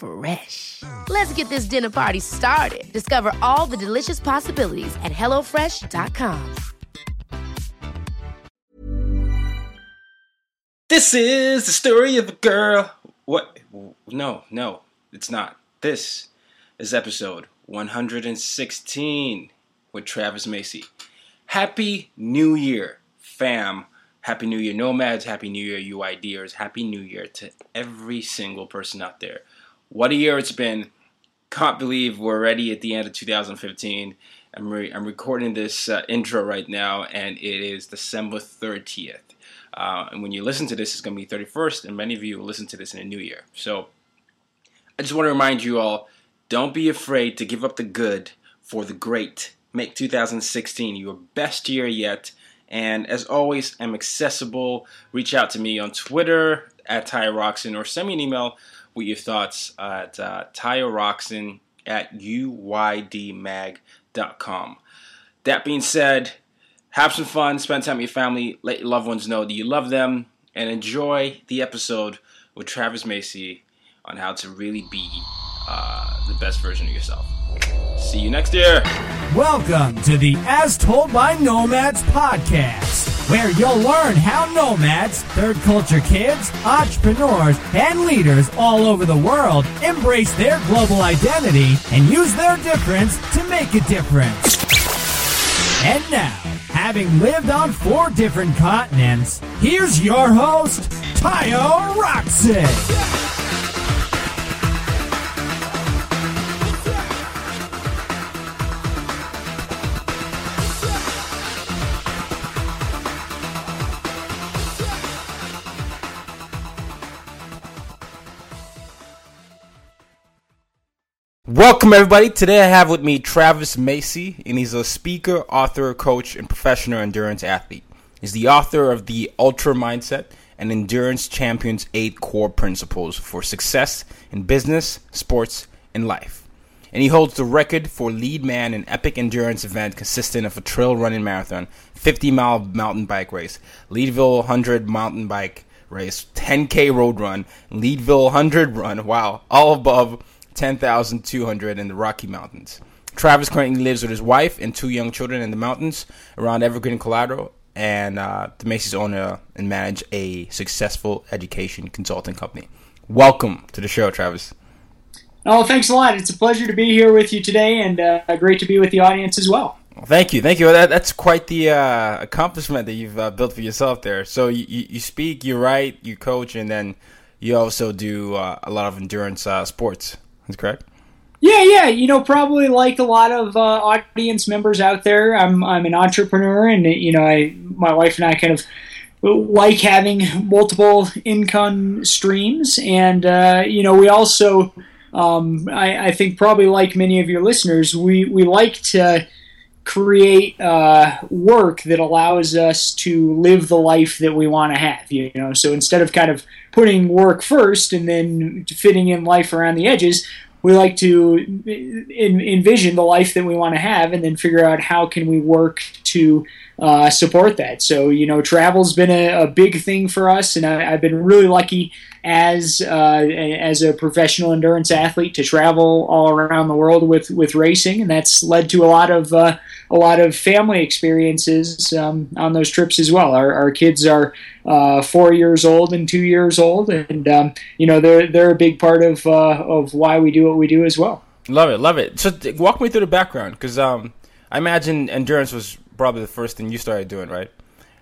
Fresh. Let's get this dinner party started. Discover all the delicious possibilities at hellofresh.com. This is the story of a girl. What? No, no, it's not. This is episode 116 with Travis Macy. Happy New Year, fam. Happy New Year, Nomads. Happy New Year, UYDers. Happy New Year to every single person out there. What a year it's been. Can't believe we're already at the end of 2015. I'm, re- I'm recording this uh, intro right now, and it is December 30th. Uh, and when you listen to this, it's going to be 31st, and many of you will listen to this in a new year. So I just want to remind you all don't be afraid to give up the good for the great. Make 2016 your best year yet. And as always, I'm accessible. Reach out to me on Twitter at Tayo Rockson or send me an email with your thoughts at uh, Rockson at uydmag.com. That being said, have some fun, spend time with your family, let your loved ones know that you love them, and enjoy the episode with Travis Macy on how to really be uh, the best version of yourself. See you next year. Welcome to the As Told by Nomads podcast, where you'll learn how nomads, third culture kids, entrepreneurs, and leaders all over the world embrace their global identity and use their difference to make a difference. And now, having lived on four different continents, here's your host, Tayo Rockson. Welcome, everybody. Today I have with me Travis Macy, and he's a speaker, author, coach, and professional endurance athlete. He's the author of The Ultra Mindset and Endurance Champions 8 Core Principles for Success in Business, Sports, and Life. And he holds the record for Leadman in epic endurance event consisting of a trail running marathon, 50 mile mountain bike race, Leadville 100 mountain bike race, 10K road run, Leadville 100 run. Wow, all above 10,200 in the Rocky Mountains. Travis currently lives with his wife and two young children in the mountains around Evergreen, Colorado, and uh, the Macy's owner and manage a successful education consulting company. Welcome to the show, Travis. Oh, thanks a lot. It's a pleasure to be here with you today, and uh, great to be with the audience as well. well thank you, thank you. That, that's quite the uh, accomplishment that you've uh, built for yourself there. So you, you speak, you write, you coach, and then you also do uh, a lot of endurance uh, sports. Correct. Yeah, yeah. You know, probably like a lot of uh, audience members out there, I'm I'm an entrepreneur, and you know, I my wife and I kind of like having multiple income streams, and uh, you know, we also, um, I, I think, probably like many of your listeners, we we like to create uh, work that allows us to live the life that we want to have. You know, so instead of kind of putting work first and then fitting in life around the edges, we like to envision the life that we want to have and then figure out how can we work to uh, support that. So, you know, travel's been a, a big thing for us, and I, have been really lucky as uh, as a professional endurance athlete to travel all around the world with with racing, and that's led to a lot of uh, a lot of family experiences um, on those trips as well. Our, our kids are uh, four years old and two years old, and um, you know they're they're a big part of uh, of why we do what we do as well. Love it, love it. So walk me through the background because um, I imagine endurance was probably the first thing you started doing, right?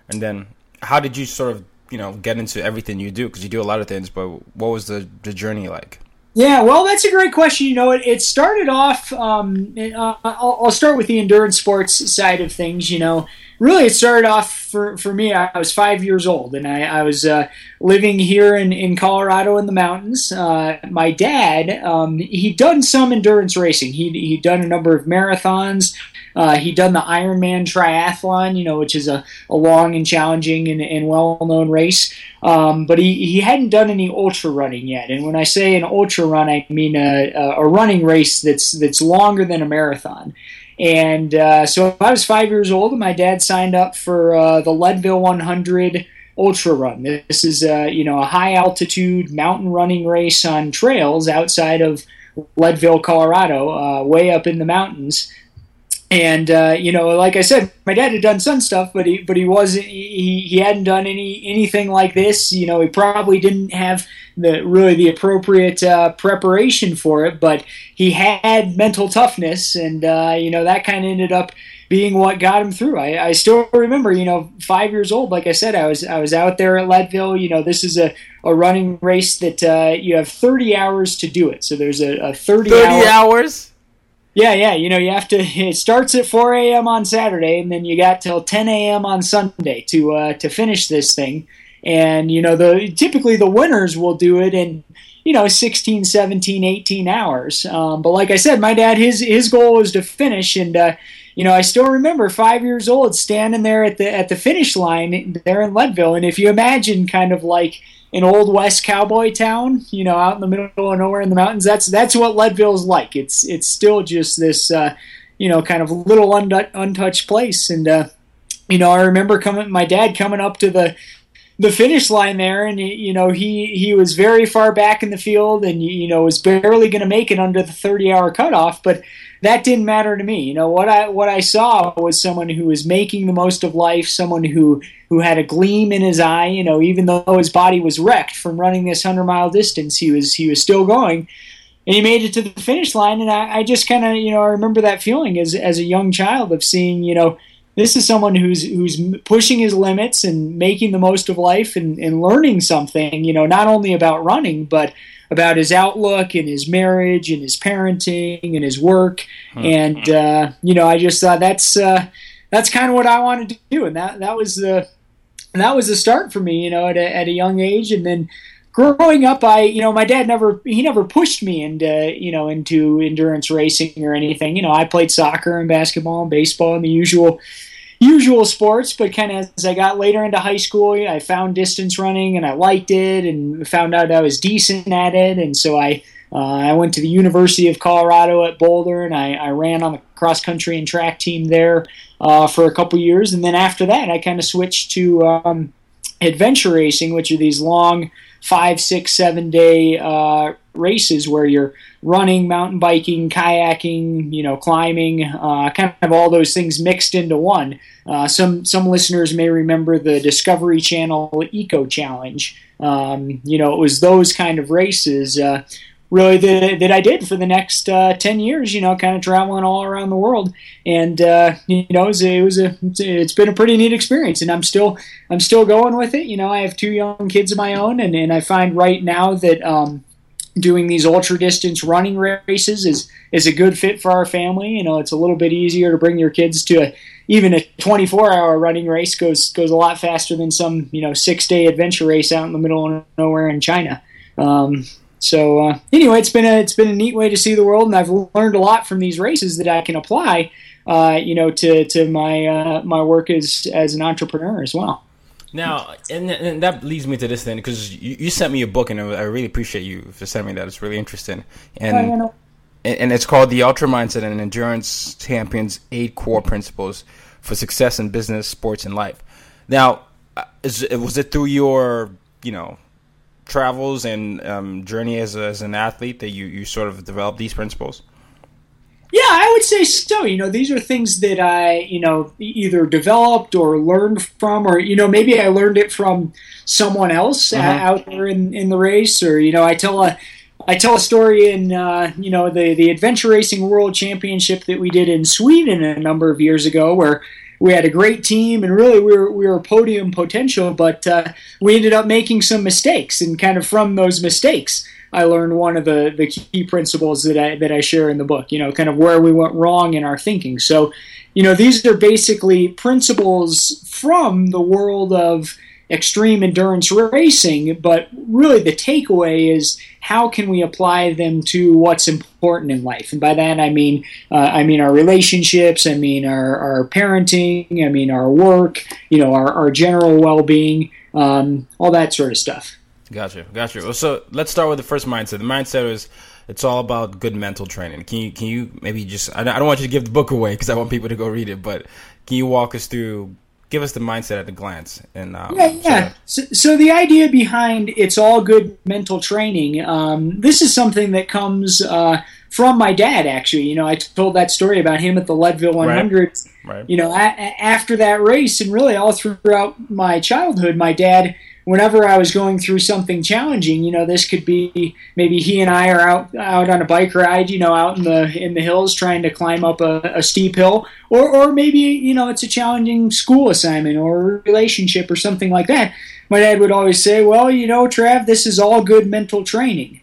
And then, how did you sort of you know get into everything you do? Because you do a lot of things, but what was the the journey like? Yeah, well, that's a great question. You know, it, it started off. Um, uh, I'll, I'll, start with the endurance sports side of things. You know, really, it started off for, for me. I was five years old, and I, I was uh, living here in, in Colorado in the mountains. Uh, my dad, um, he'd done some endurance racing. He'd, he'd done a number of marathons. Uh, he'd done the Ironman triathlon, you know, which is a, a long and challenging and, and well known race. Um, but he, he hadn't done any ultra running yet. And when I say an ultra run, I mean a, a running race that's that's longer than a marathon. And uh, so I was five years old, and my dad signed up for uh, the Leadville 100 ultra run. This is uh, you know a high altitude mountain running race on trails outside of Leadville, Colorado, uh, way up in the mountains and uh, you know, like I said, my dad had done some stuff, but he but he wasn't he, he hadn't done any anything like this. You know, he probably didn't have the really the appropriate uh, preparation for it, but he had mental toughness, and uh, you know that kind of ended up being what got him through. I, I still remember, you know, five years old. Like I said, I was I was out there at Leadville. You know, this is a, a running race that uh, you have 30 hours to do it. So there's a, a 30, 30 hour, hours yeah, yeah. You know, you have to. It starts at 4 a.m. on Saturday, and then you got till 10 a.m. on Sunday to uh, to finish this thing. And you know, the typically the winners will do it in you know 16, 17, 18 hours. Um, but like I said, my dad his his goal was to finish, and uh, you know, I still remember five years old standing there at the at the finish line there in Leadville, and if you imagine kind of like an old west cowboy town, you know, out in the middle of nowhere in the mountains. That's that's what Leadville's like. It's it's still just this, uh, you know, kind of little untouched place. And uh, you know, I remember coming, my dad coming up to the the finish line there, and you know, he he was very far back in the field, and you know, was barely going to make it under the thirty hour cutoff, but that didn't matter to me. You know what I what I saw was someone who was making the most of life, someone who who had a gleam in his eye. You know, even though his body was wrecked from running this hundred mile distance, he was he was still going, and he made it to the finish line. And I, I just kind of you know I remember that feeling as as a young child of seeing you know this is someone who's who's pushing his limits and making the most of life and, and learning something. You know, not only about running but about his outlook and his marriage and his parenting and his work. Hmm. And uh, you know, I just thought that's uh, that's kind of what I wanted to do, and that that was the that was the start for me. You know, at a, at a young age, and then growing up, I you know my dad never he never pushed me into you know into endurance racing or anything. You know, I played soccer and basketball and baseball and the usual usual sports, but kind of as I got later into high school, I found distance running and I liked it and found out I was decent at it. And so I, uh, I went to the University of Colorado at Boulder and I, I ran on the cross country and track team there uh, for a couple years. And then after that, I kind of switched to um, adventure racing, which are these long five, six, seven day uh, races where you're running, mountain biking, kayaking, you know, climbing, uh, kind of all those things mixed into one. Uh, some some listeners may remember the Discovery Channel Eco Challenge. Um, you know, it was those kind of races. Uh, really that, that I did for the next uh, 10 years, you know, kind of traveling all around the world. And, uh, you know, it was, a, it was a, it's been a pretty neat experience and I'm still, I'm still going with it. You know, I have two young kids of my own and, and I find right now that, um, doing these ultra distance running races is, is a good fit for our family. You know, it's a little bit easier to bring your kids to a, even a 24 hour running race goes, goes a lot faster than some, you know, six day adventure race out in the middle of nowhere in China. Um, so uh, anyway, it's been a it's been a neat way to see the world, and I've learned a lot from these races that I can apply, uh, you know, to to my uh, my work as as an entrepreneur as well. Now, and, and that leads me to this thing because you, you, sent me a book, and I really appreciate you for sending me that. It's really interesting, and oh, and it's called the Ultra Mindset and Endurance Champions Eight Core Principles for Success in Business, Sports, and Life. Now, uh, is, was it through your you know travels and um, journey as, a, as an athlete that you, you sort of develop these principles? Yeah, I would say so. You know, these are things that I, you know, either developed or learned from, or, you know, maybe I learned it from someone else uh-huh. out there in, in the race, or, you know, I tell a, I tell a story in, uh, you know, the, the Adventure Racing World Championship that we did in Sweden a number of years ago where we had a great team, and really we were we were podium potential, but uh, we ended up making some mistakes, and kind of from those mistakes, I learned one of the the key principles that I that I share in the book. You know, kind of where we went wrong in our thinking. So, you know, these are basically principles from the world of extreme endurance racing, but really the takeaway is how can we apply them to what's important in life? And by that I mean uh, I mean our relationships, I mean our, our parenting, I mean our work, you know, our, our general well being, um, all that sort of stuff. Gotcha, gotcha. Well, so let's start with the first mindset. The mindset is it's all about good mental training. Can you can you maybe just I don't want you to give the book away because I want people to go read it, but can you walk us through give us the mindset at a glance. And um, yeah, yeah. So, so, the idea behind it's all good mental training. Um, this is something that comes uh, from my dad. Actually, you know, I told that story about him at the Leadville 100. Right. Right. You know, a- after that race, and really all throughout my childhood, my dad whenever I was going through something challenging, you know, this could be maybe he and I are out out on a bike ride, you know, out in the in the hills trying to climb up a, a steep hill, or or maybe you know it's a challenging school assignment or relationship or something like that. My dad would always say, "Well, you know, Trav, this is all good mental training,"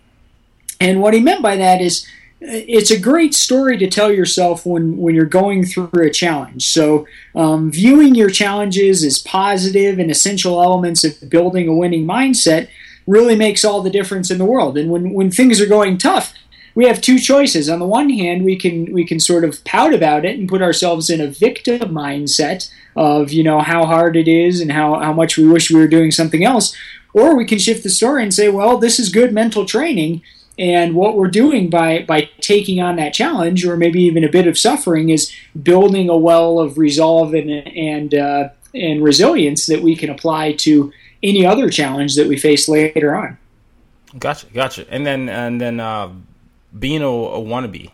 and what he meant by that is it's a great story to tell yourself when, when you're going through a challenge. So, um, viewing your challenges as positive and essential elements of building a winning mindset really makes all the difference in the world. And when, when things are going tough, we have two choices. On the one hand, we can we can sort of pout about it and put ourselves in a victim mindset of you know how hard it is and how, how much we wish we were doing something else. Or we can shift the story and say, well, this is good mental training and what we're doing by, by taking on that challenge, or maybe even a bit of suffering, is building a well of resolve and, and, uh, and resilience that we can apply to any other challenge that we face later on. Gotcha, gotcha. And then, and then uh, being a, a wannabe,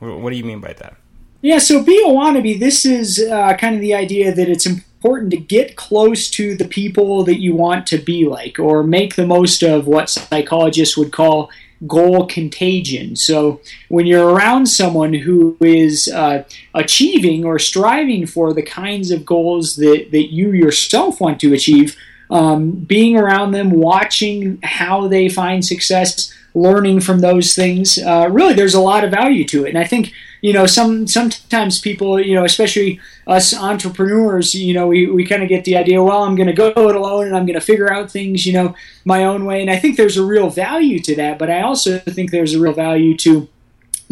what do you mean by that? Yeah, so be a wannabe. This is uh, kind of the idea that it's important to get close to the people that you want to be like, or make the most of what psychologists would call goal contagion. So when you're around someone who is uh, achieving or striving for the kinds of goals that, that you yourself want to achieve, um, being around them, watching how they find success, learning from those things, uh, really there's a lot of value to it. And I think you know, some sometimes people, you know, especially us entrepreneurs, you know, we, we kind of get the idea, well, I'm going to go it alone and I'm going to figure out things, you know, my own way. And I think there's a real value to that, but I also think there's a real value to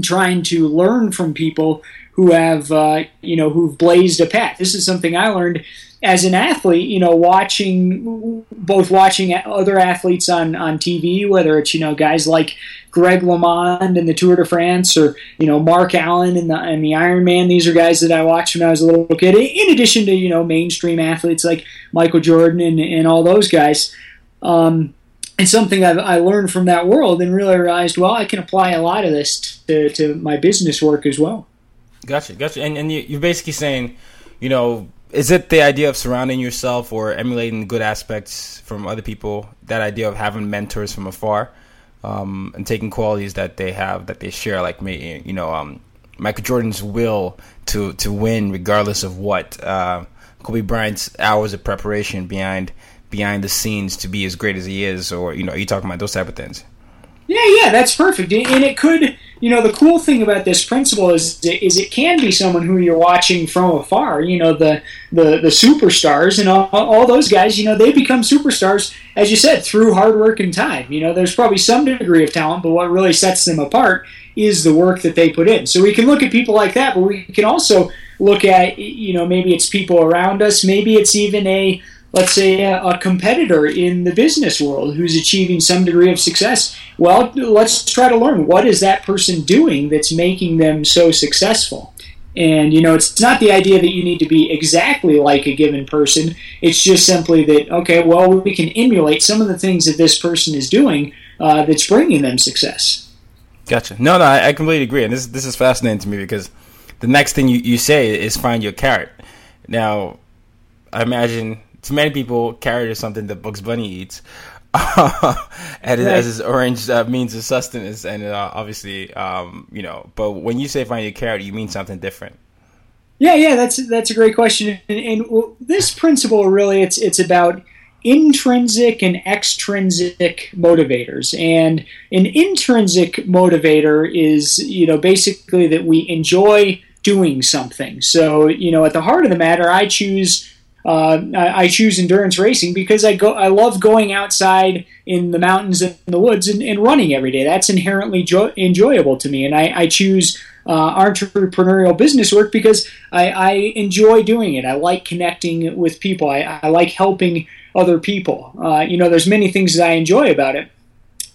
trying to learn from people who have, uh, you know, who've blazed a path. This is something I learned as an athlete, you know, watching both watching other athletes on on TV, whether it's you know guys like Greg LeMond in the Tour de France or you know Mark Allen in the in the Ironman. These are guys that I watched when I was a little kid. In addition to you know mainstream athletes like Michael Jordan and, and all those guys. Um, it's something I've, I learned from that world and really realized, well, I can apply a lot of this to, to my business work as well. Gotcha, gotcha. And, and you're basically saying, you know, is it the idea of surrounding yourself or emulating good aspects from other people? That idea of having mentors from afar um, and taking qualities that they have that they share, like me, you know, um, Michael Jordan's will to to win regardless of what, uh, Kobe Bryant's hours of preparation behind behind the scenes to be as great as he is, or you know, are you talking about those type of things? Yeah, yeah, that's perfect, and it could you know the cool thing about this principle is is it can be someone who you're watching from afar you know the the, the superstars and all, all those guys you know they become superstars as you said through hard work and time. You know there's probably some degree of talent but what really sets them apart is the work that they put in. So we can look at people like that but we can also look at you know maybe it's people around us. Maybe it's even a let's say, a, a, competitor in the business world who's achieving some degree of success. Well, let's try to learn what is that person doing that's making them so successful. And you know, it's not the idea that you need to be exactly like a given person. It's just simply that okay, well, we can emulate some of the things that this person is doing uh, that's bringing them success. Gotcha. No, no, I, I completely agree, and this this is fascinating to me because the next thing you, you say is find your carrot. Now, I imagine to many people, carrot is something that Bugs Bunny eats. and right. as his orange uh, means of sustenance, and uh, obviously, um, you know. But when you say find your carrot, you mean something different. Yeah, yeah, that's that's a great question, and, and this principle really it's it's about intrinsic and extrinsic motivators, and an intrinsic motivator is you know basically that we enjoy doing something. So you know, at the heart of the matter, I choose. Uh, I, choose endurance racing because I go. I love going outside in the mountains and the woods and, and running every day. That's inherently jo- enjoyable to me, and I, I choose uh, entrepreneurial business work because I, I, enjoy doing it. I like connecting with people. I, I like helping other people. Uh, you know, there's many things that I enjoy about it.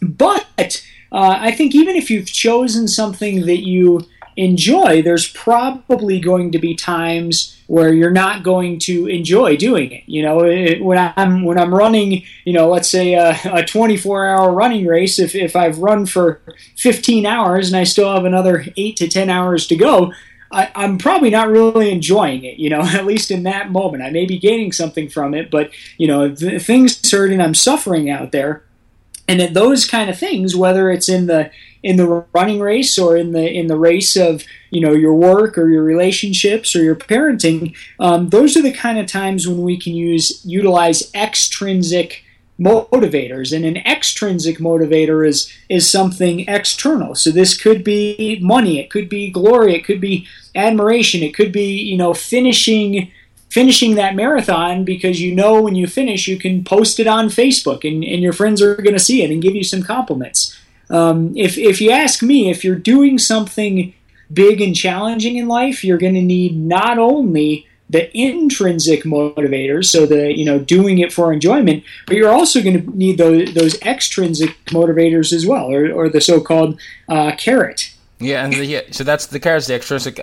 But uh, I think even if you've chosen something that you enjoy, there's probably going to be times where you're not going to enjoy doing it. You know, it, when I'm when I'm running, you know, let's say a, a 24 hour running race, if if I've run for 15 hours and I still have another eight to 10 hours to go. I, am probably not really enjoying it, you know, at least in that moment. I may be gaining something from it, but, you know, things hurt and I'm suffering out there. And at those kind of things, whether it's in the in the running race or in the in the race of you know your work or your relationships or your parenting um, those are the kind of times when we can use utilize extrinsic motivators. And an extrinsic motivator is is something external. So this could be money it could be glory it could be admiration it could be you know finishing finishing that marathon because you know when you finish you can post it on facebook and, and your friends are going to see it and give you some compliments um, if if you ask me, if you're doing something big and challenging in life, you're going to need not only the intrinsic motivators, so the you know doing it for enjoyment, but you're also going to need those those extrinsic motivators as well, or, or the so-called uh, carrot. Yeah, and the, yeah, so that's the carrot, the extrinsic.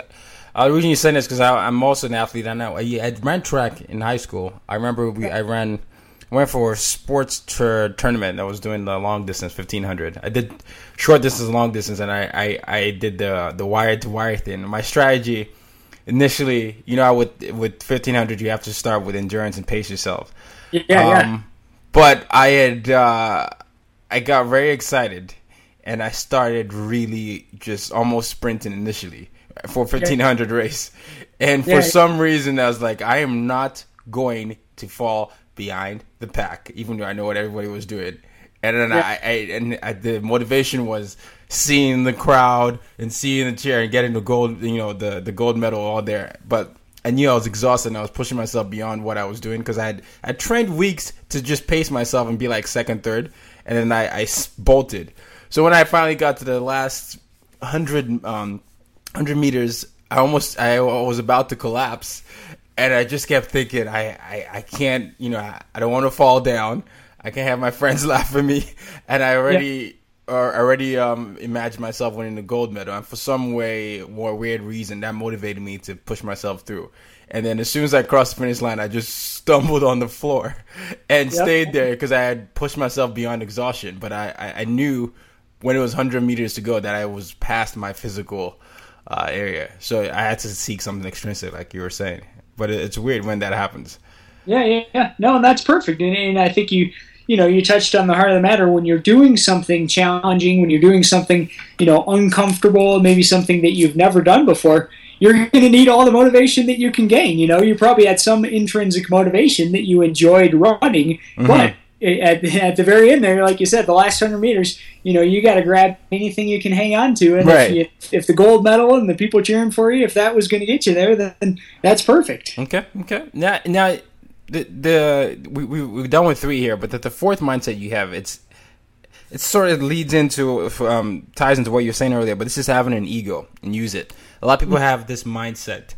Uh, the reason you say this because I'm also an athlete. I know I, I ran track in high school. I remember we I ran went for a sports tur- tournament that was doing the long distance, fifteen hundred. I did short distance, long distance, and I, I, I did the the wire to wire thing. My strategy initially, you know, with with fifteen hundred, you have to start with endurance and pace yourself. Yeah, um, yeah. But I had uh, I got very excited, and I started really just almost sprinting initially for fifteen hundred race, and for yeah. some reason I was like, I am not going to fall behind the pack, even though I know what everybody was doing. And then yeah. I, I, and I, the motivation was seeing the crowd and seeing the chair and getting the gold, you know, the the gold medal all there. But I knew I was exhausted and I was pushing myself beyond what I was doing because I had I trained weeks to just pace myself and be like second, third, and then I, I bolted. So when I finally got to the last hundred um, hundred meters, I almost I was about to collapse and I just kept thinking, I, I, I can't, you know, I, I don't want to fall down. I can't have my friends laugh at me, and I already, yeah. or already, um, imagined myself winning the gold medal. And for some way, more weird reason, that motivated me to push myself through. And then as soon as I crossed the finish line, I just stumbled on the floor and yep. stayed there because I had pushed myself beyond exhaustion. But I, I, I, knew when it was 100 meters to go that I was past my physical uh, area. So I had to seek something extrinsic, like you were saying but it's weird when that happens. Yeah, yeah, yeah. No, and that's perfect. And, and I think you, you know, you touched on the heart of the matter. When you're doing something challenging, when you're doing something, you know, uncomfortable, maybe something that you've never done before, you're going to need all the motivation that you can gain. You know, you probably had some intrinsic motivation that you enjoyed running, mm-hmm. but at, at the very end there, like you said, the last hundred meters, you know, you got to grab anything you can hang on to, and right. if, you, if, the gold medal and the people cheering for you, if that was going to get you there, then that's perfect. Okay, okay. Now, now, the the we, we we've done with three here, but the, the fourth mindset you have, it's it sort of leads into um, ties into what you were saying earlier, but this is having an ego and use it. A lot of people have this mindset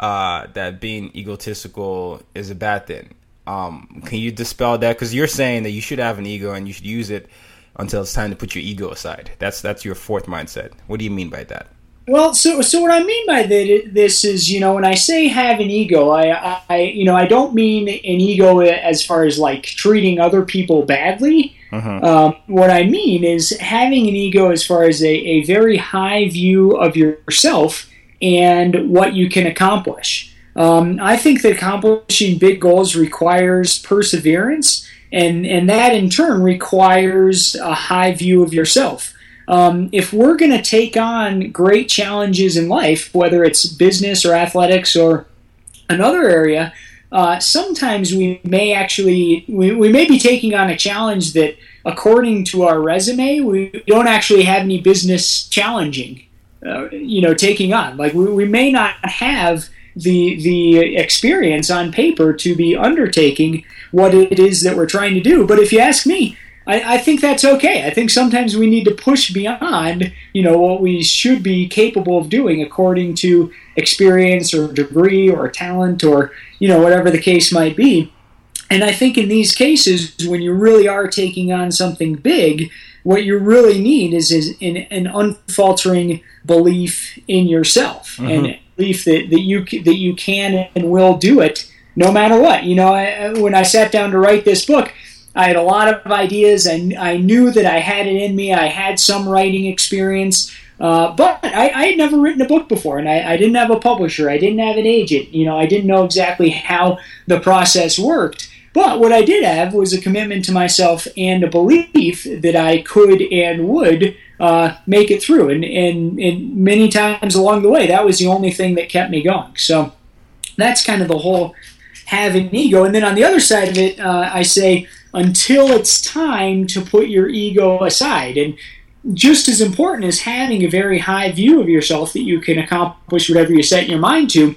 uh, that being egotistical is a bad thing. Um, can you dispel that? Because you're saying that you should have an ego and you should use it until it's time to put your ego aside. That's that's your fourth mindset. What do you mean by that? Well, so so what I mean by this is, you know, when I say have an ego, I, I you know I don't mean an ego as far as like treating other people badly. Uh-huh. Um, what I mean is having an ego as far as a, a very high view of yourself and what you can accomplish. Um, I think that accomplishing big goals requires perseverance, and, and that in turn requires a high view of yourself. um, if we're going to take on great challenges in life, whether it's business or athletics or another area, uh, sometimes we may actually we, we may be taking on a challenge that according to our resume we don't actually have any business challenging uh, you know taking on like we, we may not have the the experience on paper to be undertaking what it is that we're trying to do but if you ask me I, I think that's okay. I think sometimes we need to push beyond, you know, what we should be capable of doing according to experience or degree or talent or, you know, whatever the case might be. And I think in these cases, when you really are taking on something big, what you really need is, is an, an unfaltering belief in yourself mm-hmm. and belief that, that you that you can and will do it no matter what. You know, I, when I sat down to write this book, I had a lot of ideas. I, I knew that I had it in me. I had some writing experience. Uh, but I, I, had never written a book before, and I, I, didn't have a publisher. I didn't have an agent. You know, I didn't know exactly how the process worked. But what I did have was a commitment to myself and a belief that I could and would uh, make it through. And, and, and many times along the way, that was the only thing that kept me going. So that's kind of the whole having ego. And then on the other side of it, uh, I say until it's time to put your ego aside. And just as important as having a very high view of yourself that you can accomplish whatever you set your mind to,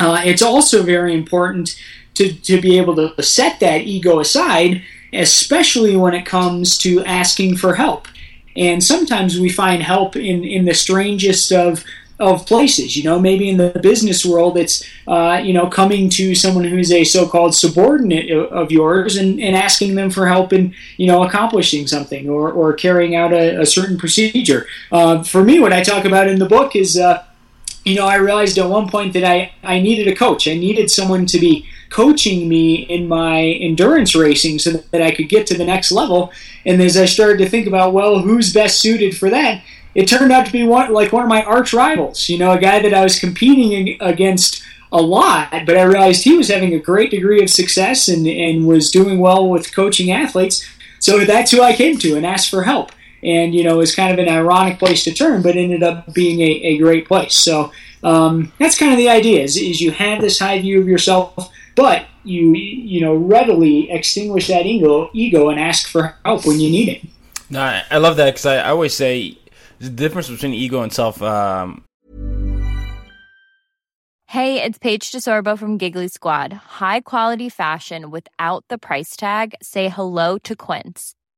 uh, it's also very important to, to be able to set that ego aside, especially when it comes to asking for help. And sometimes we find help in, in the strangest of of places. You know, maybe in the business world, it's uh, you know coming to someone who's a so-called subordinate of yours and, and asking them for help in you know accomplishing something or, or carrying out a, a certain procedure. Uh, for me, what I talk about in the book is. Uh, you know, I realized at one point that I, I needed a coach. I needed someone to be coaching me in my endurance racing so that I could get to the next level. And as I started to think about, well, who's best suited for that? it turned out to be one like one of my arch rivals. You know, a guy that I was competing against a lot, but I realized he was having a great degree of success and, and was doing well with coaching athletes. So that's who I came to and asked for help. And you know, was kind of an ironic place to turn, but ended up being a, a great place. So um, that's kind of the idea: is, is you have this high view of yourself, but you you know readily extinguish that ego ego and ask for help when you need it. No, I love that because I, I always say the difference between ego and self. Um... Hey, it's Paige DeSorbo from Giggly Squad. High quality fashion without the price tag. Say hello to Quince.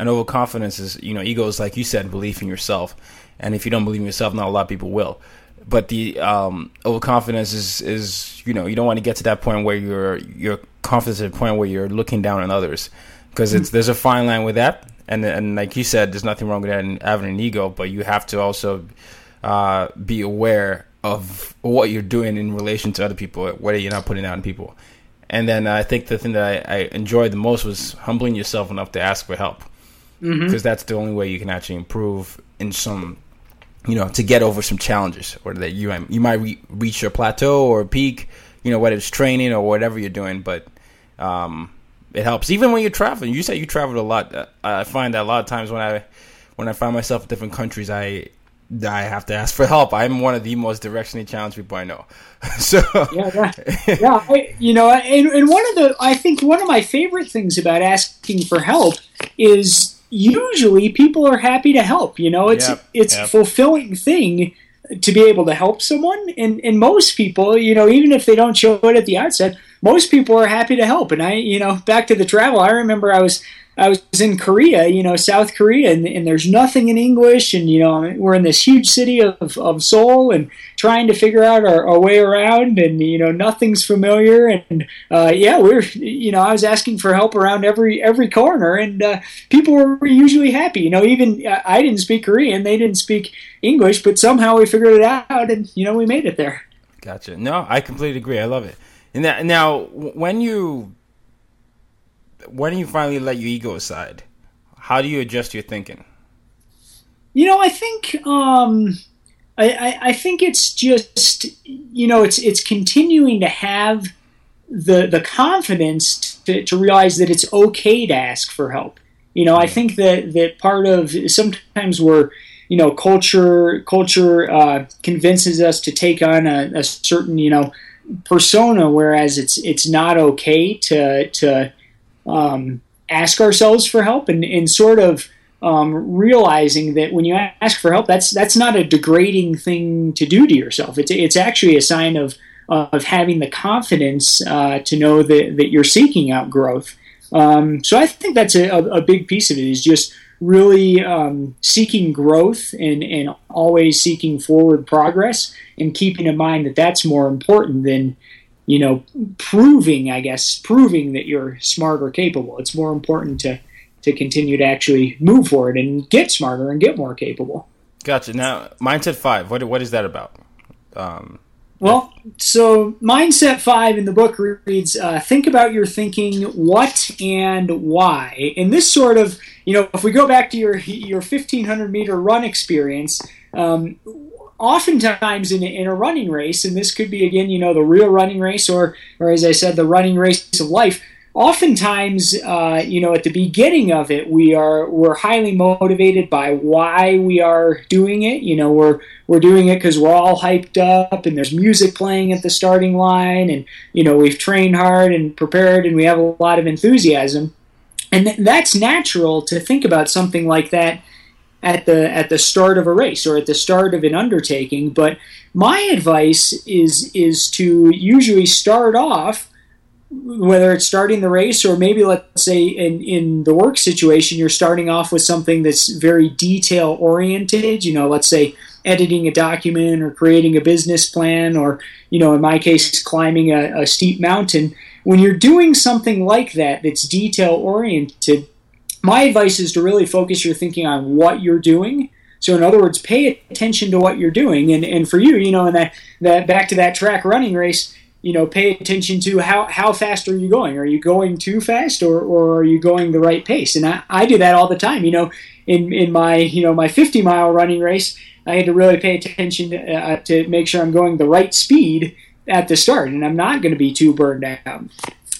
And overconfidence is, you know, ego is like you said, belief in yourself. And if you don't believe in yourself, not a lot of people will. But the um, overconfidence is is you know you don't want to get to that point where you're you're confident to the point where you're looking down on others. Because it's there's a fine line with that. And and like you said there's nothing wrong with that having an ego but you have to also uh, be aware of what you're doing in relation to other people whether you're not putting out in people. And then I think the thing that I, I enjoyed the most was humbling yourself enough to ask for help because mm-hmm. that's the only way you can actually improve in some you know, to get over some challenges, or that you you might re- reach your plateau or peak, you know, whether it's training or whatever you're doing. But um, it helps even when you're traveling. You said you traveled a lot. I find that a lot of times when I when I find myself in different countries, I I have to ask for help. I'm one of the most directionally challenged people I know. so yeah, yeah, yeah I, you know, and, and one of the I think one of my favorite things about asking for help is usually people are happy to help. You know, it's Yep, it's yep. a fulfilling thing to be able to help someone, and and most people, you know, even if they don't show it at the outset, most people are happy to help. And I, you know, back to the travel, I remember I was. I was in Korea, you know, South Korea, and, and there's nothing in English, and you know, we're in this huge city of, of Seoul, and trying to figure out our, our way around, and you know, nothing's familiar, and uh, yeah, we're, you know, I was asking for help around every every corner, and uh, people were usually happy, you know, even I I didn't speak Korean, they didn't speak English, but somehow we figured it out, and you know, we made it there. Gotcha. No, I completely agree. I love it. And that, now, when you when do you finally let your ego aside, how do you adjust your thinking? You know, I think um, I, I, I think it's just you know it's it's continuing to have the the confidence to, to realize that it's okay to ask for help. You know, I think that that part of sometimes we're you know culture culture uh, convinces us to take on a, a certain you know persona, whereas it's it's not okay to to um, ask ourselves for help and, and sort of um, realizing that when you ask for help, that's that's not a degrading thing to do to yourself. It's it's actually a sign of of having the confidence uh, to know that, that you're seeking out growth. Um, so I think that's a, a, big piece of it is just really um, seeking growth and, and always seeking forward progress and keeping in mind that that's more important than you know proving i guess proving that you're smart or capable it's more important to to continue to actually move forward and get smarter and get more capable Gotcha. Now, mindset five. What what is that about? Um, Well, so mindset five in the book reads: uh, think about your thinking, what and why. And this sort of, you know, if we go back to your your fifteen hundred meter run experience, um, oftentimes in a, in a running race, and this could be again, you know, the real running race, or or as I said, the running race of life. Oftentimes, uh, you know, at the beginning of it, we are we're highly motivated by why we are doing it. You know, we're we're doing it because we're all hyped up, and there's music playing at the starting line, and you know, we've trained hard and prepared, and we have a lot of enthusiasm, and th- that's natural to think about something like that at the at the start of a race or at the start of an undertaking. But my advice is is to usually start off whether it's starting the race or maybe let's say in, in the work situation you're starting off with something that's very detail oriented you know let's say editing a document or creating a business plan or you know in my case climbing a, a steep mountain when you're doing something like that that's detail oriented my advice is to really focus your thinking on what you're doing so in other words pay attention to what you're doing and, and for you you know in that, that back to that track running race you know, pay attention to how, how fast are you going? Are you going too fast or, or are you going the right pace? And I, I do that all the time. You know, in, in my, you know, my 50 mile running race, I had to really pay attention to, uh, to make sure I'm going the right speed at the start and I'm not going to be too burned out.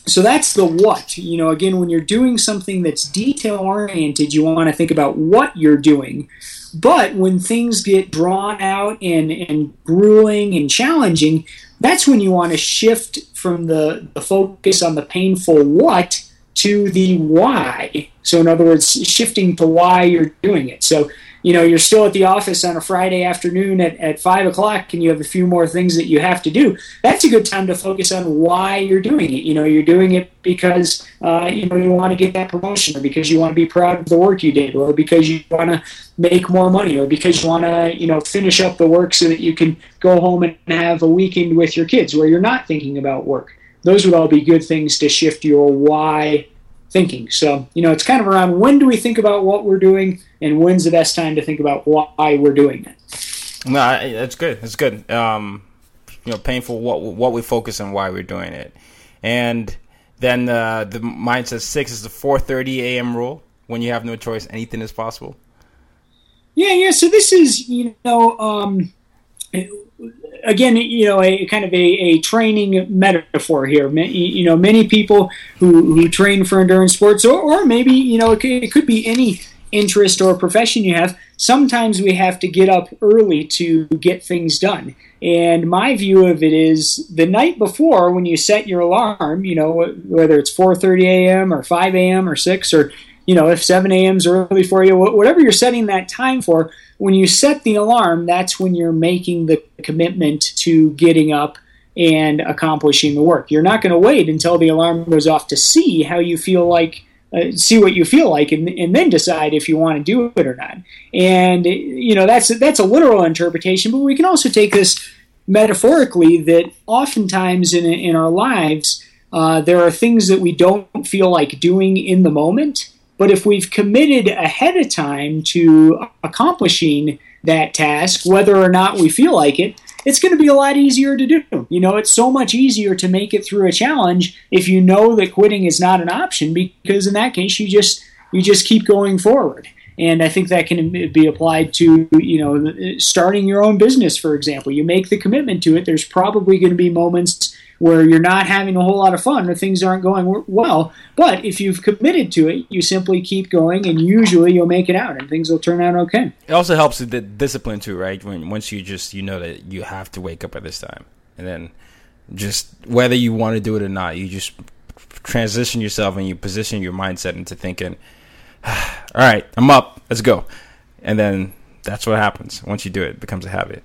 So that's the what. You know, again, when you're doing something that's detail oriented, you want to think about what you're doing. But when things get drawn out and, and grueling and challenging, that's when you want to shift from the, the focus on the painful what to the why. So, in other words, shifting to why you're doing it. So, you know, you're still at the office on a Friday afternoon at, at 5 o'clock and you have a few more things that you have to do. That's a good time to focus on why you're doing it. You know, you're doing it because, uh, you know, you want to get that promotion or because you want to be proud of the work you did or because you want to make more money or because you want to, you know, finish up the work so that you can go home and have a weekend with your kids where you're not thinking about work. Those would all be good things to shift your why thinking. So, you know, it's kind of around when do we think about what we're doing and when's the best time to think about why we're doing it. no, that's good. That's good. Um, you know, painful. What what we focus on, why we're doing it, and then uh, the mindset six is the 4:30 a.m. rule. When you have no choice, anything is possible. Yeah, yeah. So this is, you know, um, again, you know, a kind of a, a training metaphor here. You know, many people who, who train for endurance sports, or, or maybe, you know, it could, it could be any interest or profession you have. Sometimes we have to get up early to get things done. And my view of it is the night before, when you set your alarm, you know, whether it's 4:30 a.m. or 5 a.m. or 6 or you know, if 7 a.m. is early for you, whatever you're setting that time for, when you set the alarm, that's when you're making the commitment to getting up and accomplishing the work. You're not going to wait until the alarm goes off to see how you feel like. Uh, see what you feel like, and, and then decide if you want to do it or not. And you know that's that's a literal interpretation, but we can also take this metaphorically. That oftentimes in in our lives, uh, there are things that we don't feel like doing in the moment, but if we've committed ahead of time to accomplishing that task, whether or not we feel like it, it's going to be a lot easier to do. You know, it's so much easier to make it through a challenge if you know that quitting is not an option because in that case you just you just keep going forward. And I think that can be applied to, you know, starting your own business, for example. You make the commitment to it. There's probably going to be moments where you're not having a whole lot of fun or things aren't going well. But if you've committed to it, you simply keep going, and usually you'll make it out, and things will turn out okay. It also helps with the discipline too, right? When once you just you know that you have to wake up at this time, and then just whether you want to do it or not, you just transition yourself and you position your mindset into thinking, all right, I'm up, let's go, and then that's what happens once you do it. It becomes a habit.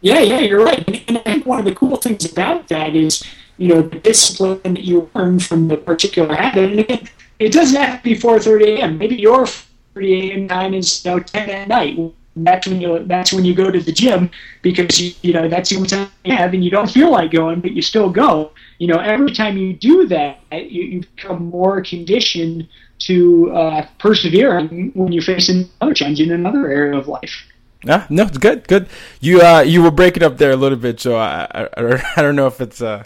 Yeah, yeah, you're right. And I think one of the cool things about that is, you know, the discipline that you learn from the particular habit. And again, it doesn't have to be 4:30 a.m. Maybe your 4:30 a.m. time is you know 10 at night. That's when you that's when you go to the gym because you you know that's the only time you have, and you don't feel like going, but you still go. You know, every time you do that, you, you become more conditioned to uh, persevere when you face another challenge in another area of life. Yeah, no, it's good, good. You uh, you were breaking up there a little bit, so I, I, I don't know if it's uh,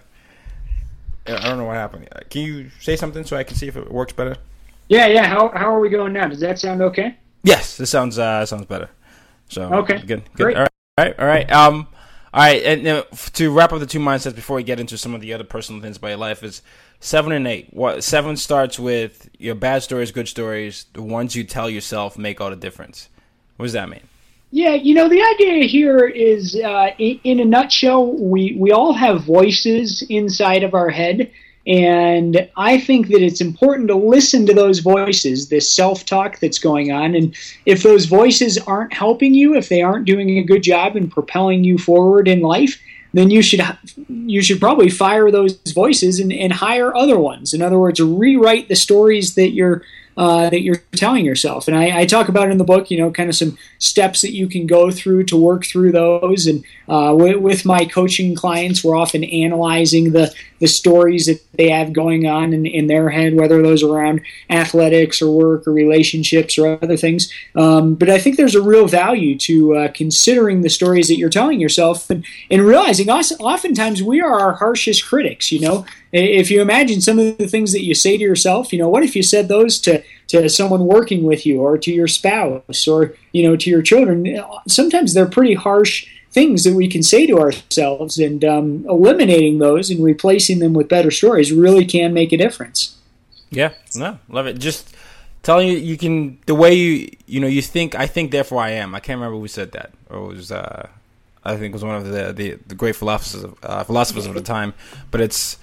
I don't know what happened. Uh, can you say something so I can see if it works better? Yeah, yeah. How how are we going now? Does that sound okay? Yes, this sounds uh sounds better. So okay, good, good. Great. All right, all right. Um, all right, and uh, to wrap up the two mindsets before we get into some of the other personal things about your life is seven and eight. What seven starts with your bad stories, good stories. The ones you tell yourself make all the difference. What does that mean? Yeah, you know, the idea here is, uh, in, a nutshell, we, we all have voices inside of our head. And I think that it's important to listen to those voices, this self talk that's going on. And if those voices aren't helping you, if they aren't doing a good job in propelling you forward in life, then you should you should probably fire those voices and, and hire other ones. In other words, rewrite the stories that you're uh, that you're telling yourself. And I, I, talk about in the book, you know, kind of some steps that you can go through to work through those. And uh, with, with, my coaching clients, we're often analyzing the, the stories that they have going on in, in their head, whether those are around athletics or work or relationships or other things. Um, but I think there's a real value to uh, considering the stories that you're telling yourself and, and realizing us, oftentimes we are our harshest critics, you know. If you imagine some of the things that you say to yourself, you know, what if you said those to, to someone working with you or to your spouse or, you know, to your children? Sometimes they're pretty harsh things that we can say to ourselves, and um, eliminating those and replacing them with better stories really can make a difference. Yeah, no, love it. Just telling you, you can the way you you know you think. I think, therefore I am. I can't remember who said that, or it was uh, I think it was one of the the, the great philosophers of, uh, philosophers of the time. But it's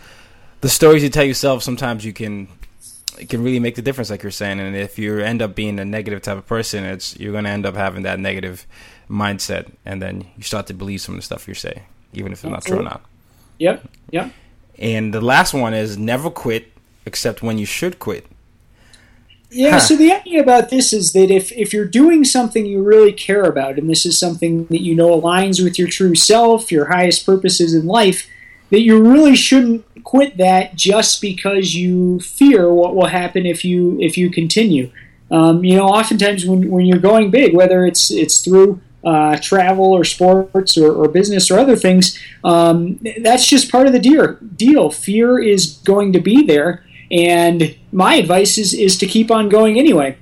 the stories you tell yourself sometimes you can it can really make the difference like you're saying. And if you end up being a negative type of person it's you're going to end up having that negative mindset and then you start to believe some of the stuff you say even if it's not true or not. Yep yep. And the last one is never quit except when you should quit. Yeah, huh. so the idea about this is that if, if you're doing something you really care about, and this is something that you know aligns with your true self, your highest purposes in life, that you really shouldn't quit that just because you fear what will happen if you if you continue. Um, you know, oftentimes when, when you're going big, whether it's it's through uh, travel or sports or, or, business or other things, um, that's just part of the deal. Deal. Fear is going to be there, and my advice is is to keep on going anyway.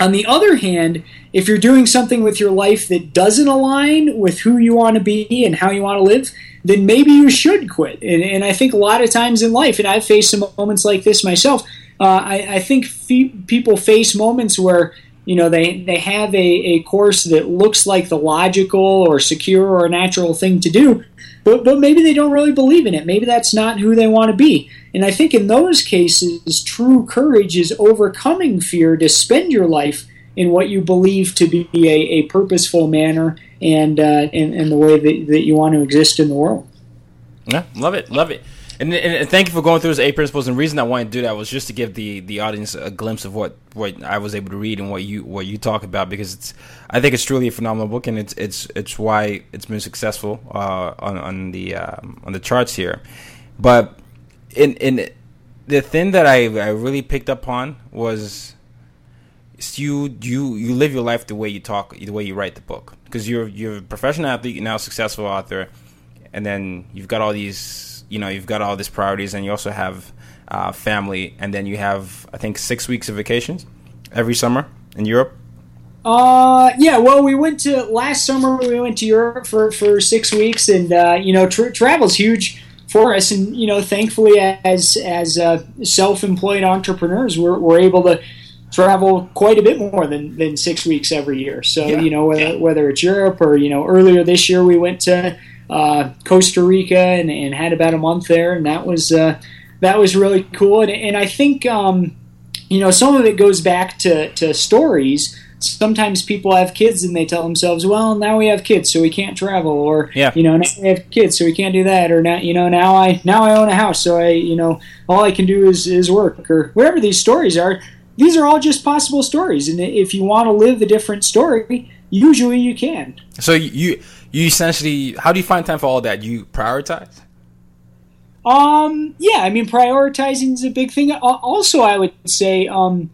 On the other hand, if you're doing something with your life that doesn't align with who you want to be and how you want to live, then maybe you should quit. And, and I think a lot of times in life, and I've faced some moments like this myself, uh, I, I, think fe- people face moments where you know they they have a, a course that looks like the logical or secure or natural thing to do but but maybe they don't really believe in it maybe that's not who they want to be and i think in those cases true courage is overcoming fear to spend your life in what you believe to be a, a purposeful manner and uh, the way that, that you want to exist in the world yeah love it love it and, and, thank you for going through those eight principles. And the reason I wanted to do that was just to give the, the audience a glimpse of what, what I was able to read and what you what you talk about because it's I think it's truly a phenomenal book and it's it's it's why it's been successful uh, on on the um, on the charts here. But in in the thing that I I really picked up on was you you you live your life the way you talk the way you write the book because you're you're a professional athlete you're now a successful author and then you've got all these you know you've got all these priorities, and you also have uh, family, and then you have I think six weeks of vacations every summer in Europe. Uh, yeah. Well, we went to last summer. We went to Europe for for six weeks, and uh, you know, tra- travel's huge for us, and you know, thankfully, as as uh, self-employed entrepreneurs, we're we're able to travel quite a bit more than, than six weeks every year. So yeah. you know whether, whether it's Europe or you know earlier this year we went to uh, Costa Rica and, and, had about a month there, and that was uh, that was really cool. And, and I think um, you know some of it goes back to, to stories. Sometimes people have kids and they tell themselves, "Well, now we have kids, so we can't travel," or yeah. you know, now we have kids, so we can't do that, or now you know, now I now I own a house, so I you know, all I can do is is work, or whatever these stories are. These are all just possible stories, and if you want to live a different story, usually you can. So you you essentially how do you find time for all that? You prioritize? Um, yeah, I mean prioritizing is a big thing. Also, I would say um,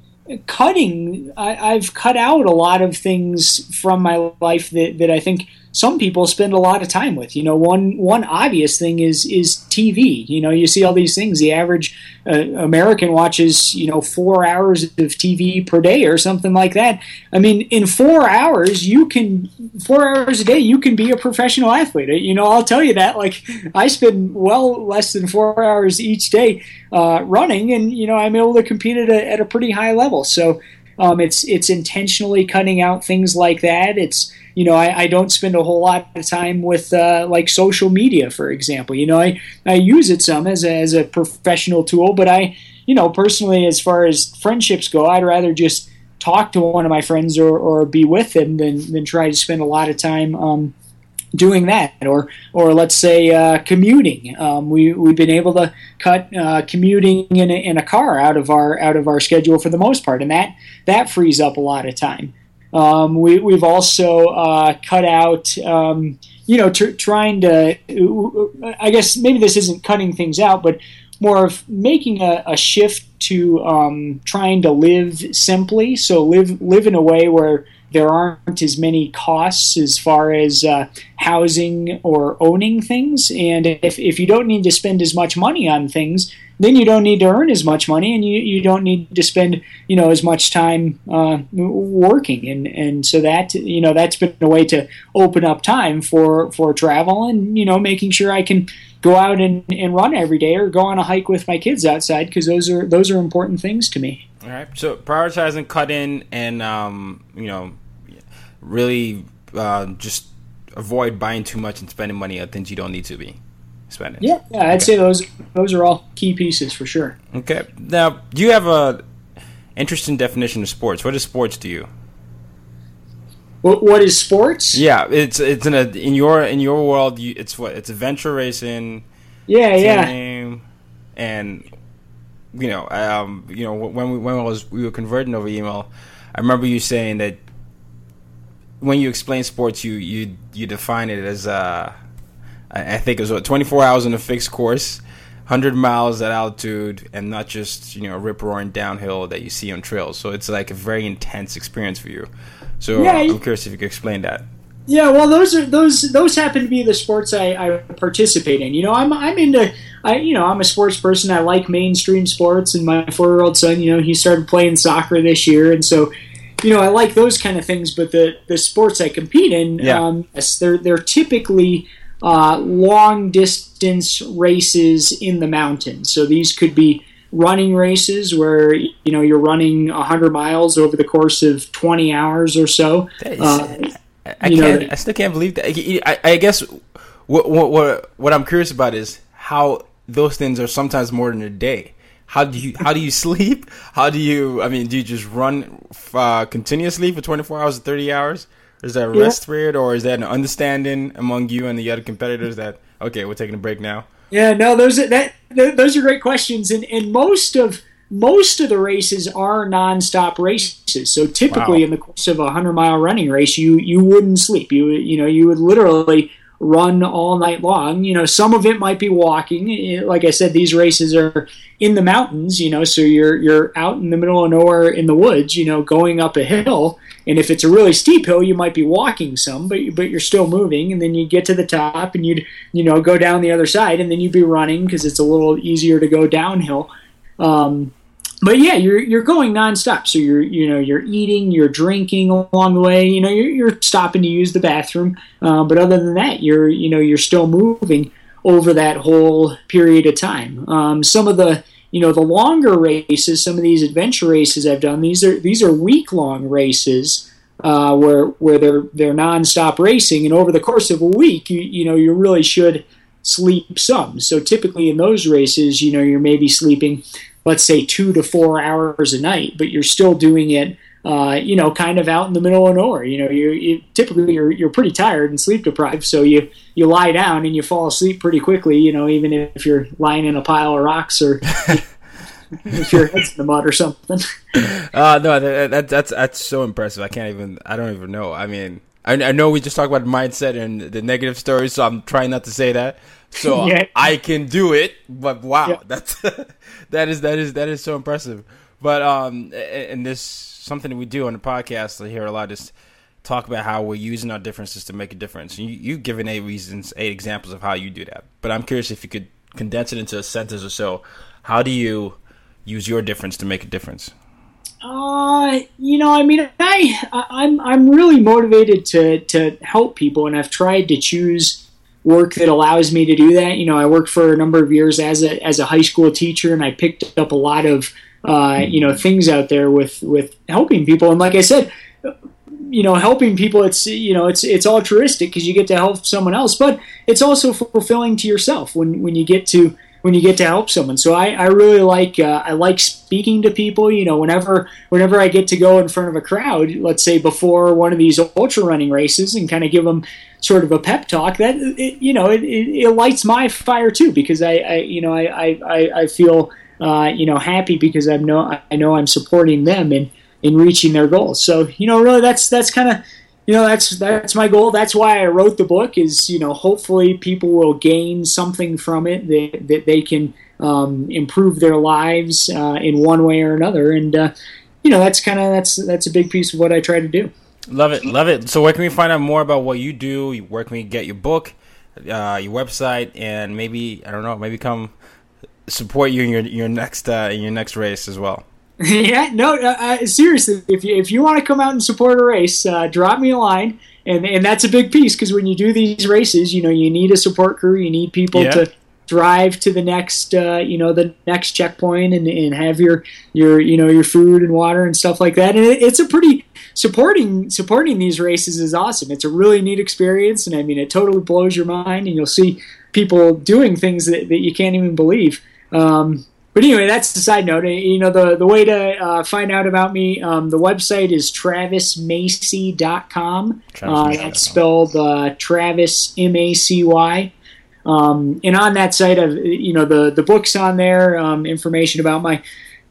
cutting. I, have cut out a lot of things from my life that, that I think some people spend a lot of time with. You know, one one obvious thing is is TV. You know, you see all these things. The average uh, American watches you know four hours of TV per day or something like that. I mean, in four hours, you can four hours a day you can be a professional athlete. You know, I'll tell you that. Like, I spend well less than four hours each day uh, running, and you know, I'm able to compete at a, at a pretty high level. So. Um, it's it's intentionally cutting out things like that. It's you know, I, I, don't spend a whole lot of time with uh, like social media, for example. You know, I, I use it some as a, as a professional tool, but I, you know, personally, as far as friendships go, I'd rather just talk to one of my friends or, or be with them than, than try to spend a lot of time um, doing that. Or, or let's say uh, commuting. Um, we, we've been able to cut uh, commuting in a, in a car out of our out of our schedule for the most part, and that that frees up a lot of time. Um, we, we've also uh, cut out, um, you know, tr- trying to, I guess maybe this isn't cutting things out, but more of making a, a shift to um, trying to live simply. So live live in a way where there aren't as many costs as far as uh, housing or owning things. And if, if you don't need to spend as much money on things, then you don't need to earn as much money and you, you don't need to spend you know as much time uh, working and and so that you know that's been a way to open up time for for travel and you know making sure I can go out and, and run every day or go on a hike with my kids outside because those are those are important things to me. All right. So prioritizing, cut in, and um, you know, really uh, just avoid buying too much and spending money on things you don't need to be spending. Yeah, yeah, I'd okay. say those those are all key pieces for sure. Okay. Now, do you have a interesting definition of sports? What is sports to you? What, what is sports? Yeah, it's it's in a in your in your world. You, it's what it's adventure racing. Yeah, yeah. And you know, um, you know, when we when I was we were converting over email, I remember you saying that when you explain sports, you you you define it as uh, I think it was what, 24 hours in a fixed course, 100 miles at altitude, and not just you know rip roaring downhill that you see on trails. So it's like a very intense experience for you. So yeah, I'm curious if you could explain that. Yeah, well, those are those those happen to be the sports I, I participate in. You know, I'm I'm into I you know I'm a sports person. I like mainstream sports, and my four year old son, you know, he started playing soccer this year, and so you know I like those kind of things. But the the sports I compete in, yeah. um, they're they're typically uh, long distance races in the mountains. So these could be running races where you know you're running 100 miles over the course of 20 hours or so. Uh, I, can't. Know, I still can't believe that. I, I guess what, what what I'm curious about is how those things are sometimes more than a day. How do you how do you sleep? How do you? I mean, do you just run uh, continuously for 24 hours or 30 hours? Is that a rest yeah. period, or is that an understanding among you and the other competitors that okay, we're taking a break now? Yeah, no, those are, that those are great questions, and and most of most of the races are nonstop races. So typically, wow. in the course of a hundred mile running race, you you wouldn't sleep. You you know you would literally run all night long. You know, some of it might be walking. Eh, like I said, these races are in the mountains. You know, so you're you're out in the middle of nowhere in the woods. You know, going up a hill. And if it's a really steep hill, you might be walking some, but but you're still moving. And then you get to the top, and you'd you know go down the other side, and then you'd be running because it's a little easier to go downhill. Um, but yeah, you're you're going nonstop. So you're you know you're eating, you're drinking along the way. You know you're, you're stopping to use the bathroom. Uh, but other than that, you're you know you're still moving over that whole period of time. Um, some of the you know the longer races, some of these adventure races I've done, these are these are week long races. Uh, where where they're they're nonstop racing, and over the course of a week, you you know you really should sleep some. So typically in those races, you know you're maybe sleeping let's say two to four hours a night, but you're still doing it, uh, you know, kind of out in the middle of nowhere. You know, you, you typically you're you're pretty tired and sleep deprived, so you you lie down and you fall asleep pretty quickly. You know, even if you're lying in a pile of rocks or. if your head's in the mud or something. uh, no, that, that, that's that's so impressive. I can't even. I don't even know. I mean, I, I know we just talked about mindset and the negative stories, so I'm trying not to say that. So yeah. I can do it, but wow, yeah. that's that is that is that is so impressive. But um, and this something that we do on the podcast. I hear a lot just talk about how we're using our differences to make a difference. You you've given eight reasons, eight examples of how you do that. But I'm curious if you could condense it into a sentence or so. How do you use your difference to make a difference? Uh, you know, I mean, I, I'm I'm really motivated to to help people, and I've tried to choose work that allows me to do that. You know, I worked for a number of years as a as a high school teacher, and I picked up a lot of uh, you know things out there with with helping people. And like I said, you know, helping people, it's you know, it's it's altruistic because you get to help someone else, but it's also fulfilling to yourself when when you get to when you get to help someone. So I, I really like uh, I like speaking to people. You know, whenever whenever I get to go in front of a crowd, let's say before one of these ultra running races, and kind of give them sort of a pep talk, that it, you know it, it, it, lights my fire too because I, I you know I I, I feel uh, you know happy because I know I know I'm supporting them in in reaching their goals. So you know really that's that's kind of you know that's that's my goal. That's why i wrote the book is you know hopefully people will gain something from it that, that they can um, improve their lives uh, in one way or another. And uh, you know that's kind of that's that's a big piece of what i try to do. Love it love it. So where can we find out more about what you do? Where can we get your book uh, your website? And maybe i don't know maybe come support you in your your next uh, in your next race as well yeah, no, uh, uh, seriously, if you if you want to come out and support a race, uh, drop me a line, and and that's a big piece because when you do these races, you know you need a support crew, you need people yeah. to drive to the next uh, you know the next checkpoint and, and have your your you know your food and water and stuff like that and it, it's a pretty supporting supporting these races is awesome it's a really neat experience and i mean it totally blows your mind and you'll see people doing things that, that you can't even believe um, but anyway, that's the side note. You know, the, the way to uh, find out about me, um, the website is travismacy.com. Uh, that's spelled uh, Travis, M A C Y. Um, and on that site, I've, you know, the, the book's on there, um, information about my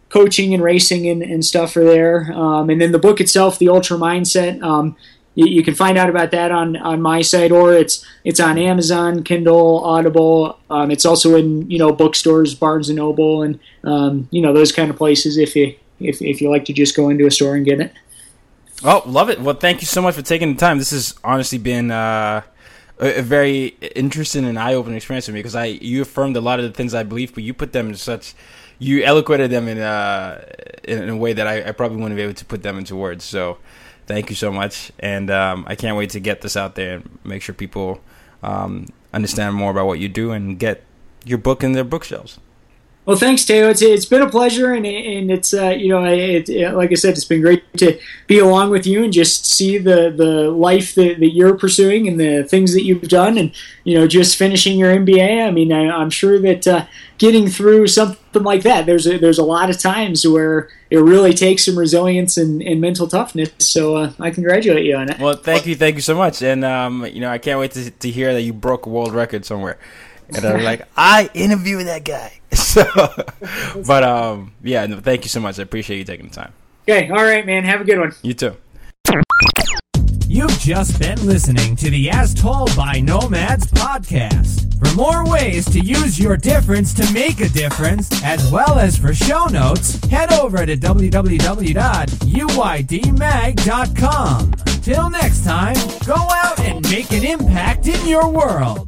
coaching and racing and, and stuff are there. Um, and then the book itself, The Ultra Mindset, um, you, you, can find out about that on, on my site or it's it's on Amazon, Kindle, Audible. Um, it's also in you know bookstores, Barnes and Noble, and um, you know those kind of places. If you if if you like to just go into a store and get it. Oh, love it! Well, thank you so much for taking the time. This has honestly been uh, a, very interesting and eye-opening experience for me because I you affirmed a lot of the things I believe, but you put them in such you eloquated them in uh in, in a way that I, I probably wouldn't be able to put them into words. So thank you so much, and um, I can't wait to get this out there and make sure people um, understand more about what you do and get your book in their bookshelves. Well, thanks, Tayo. It's, it's been a pleasure, and, and it's uh, you know, it, it, like I said, it's been great to be along with you and just see the the life that, that you're pursuing and the things that you've done, and you know, just finishing your MBA. I mean, I, am sure that uh, getting through something like that, there's a, there's a lot of times where it really takes some resilience and, and mental toughness. So uh, I congratulate you on it. Well, thank you, thank you so much, and um, you know, I can't wait to to hear that you broke a world record somewhere and I'm like, I interviewed that guy. So, but um, yeah, no, thank you so much. I appreciate you taking the time. Okay, all right, man. Have a good one. You too. You've just been listening to the As Told by Nomads podcast. For more ways to use your difference to make a difference, as well as for show notes, head over to www.uydmag.com. Till next time, go out and make an impact in your world.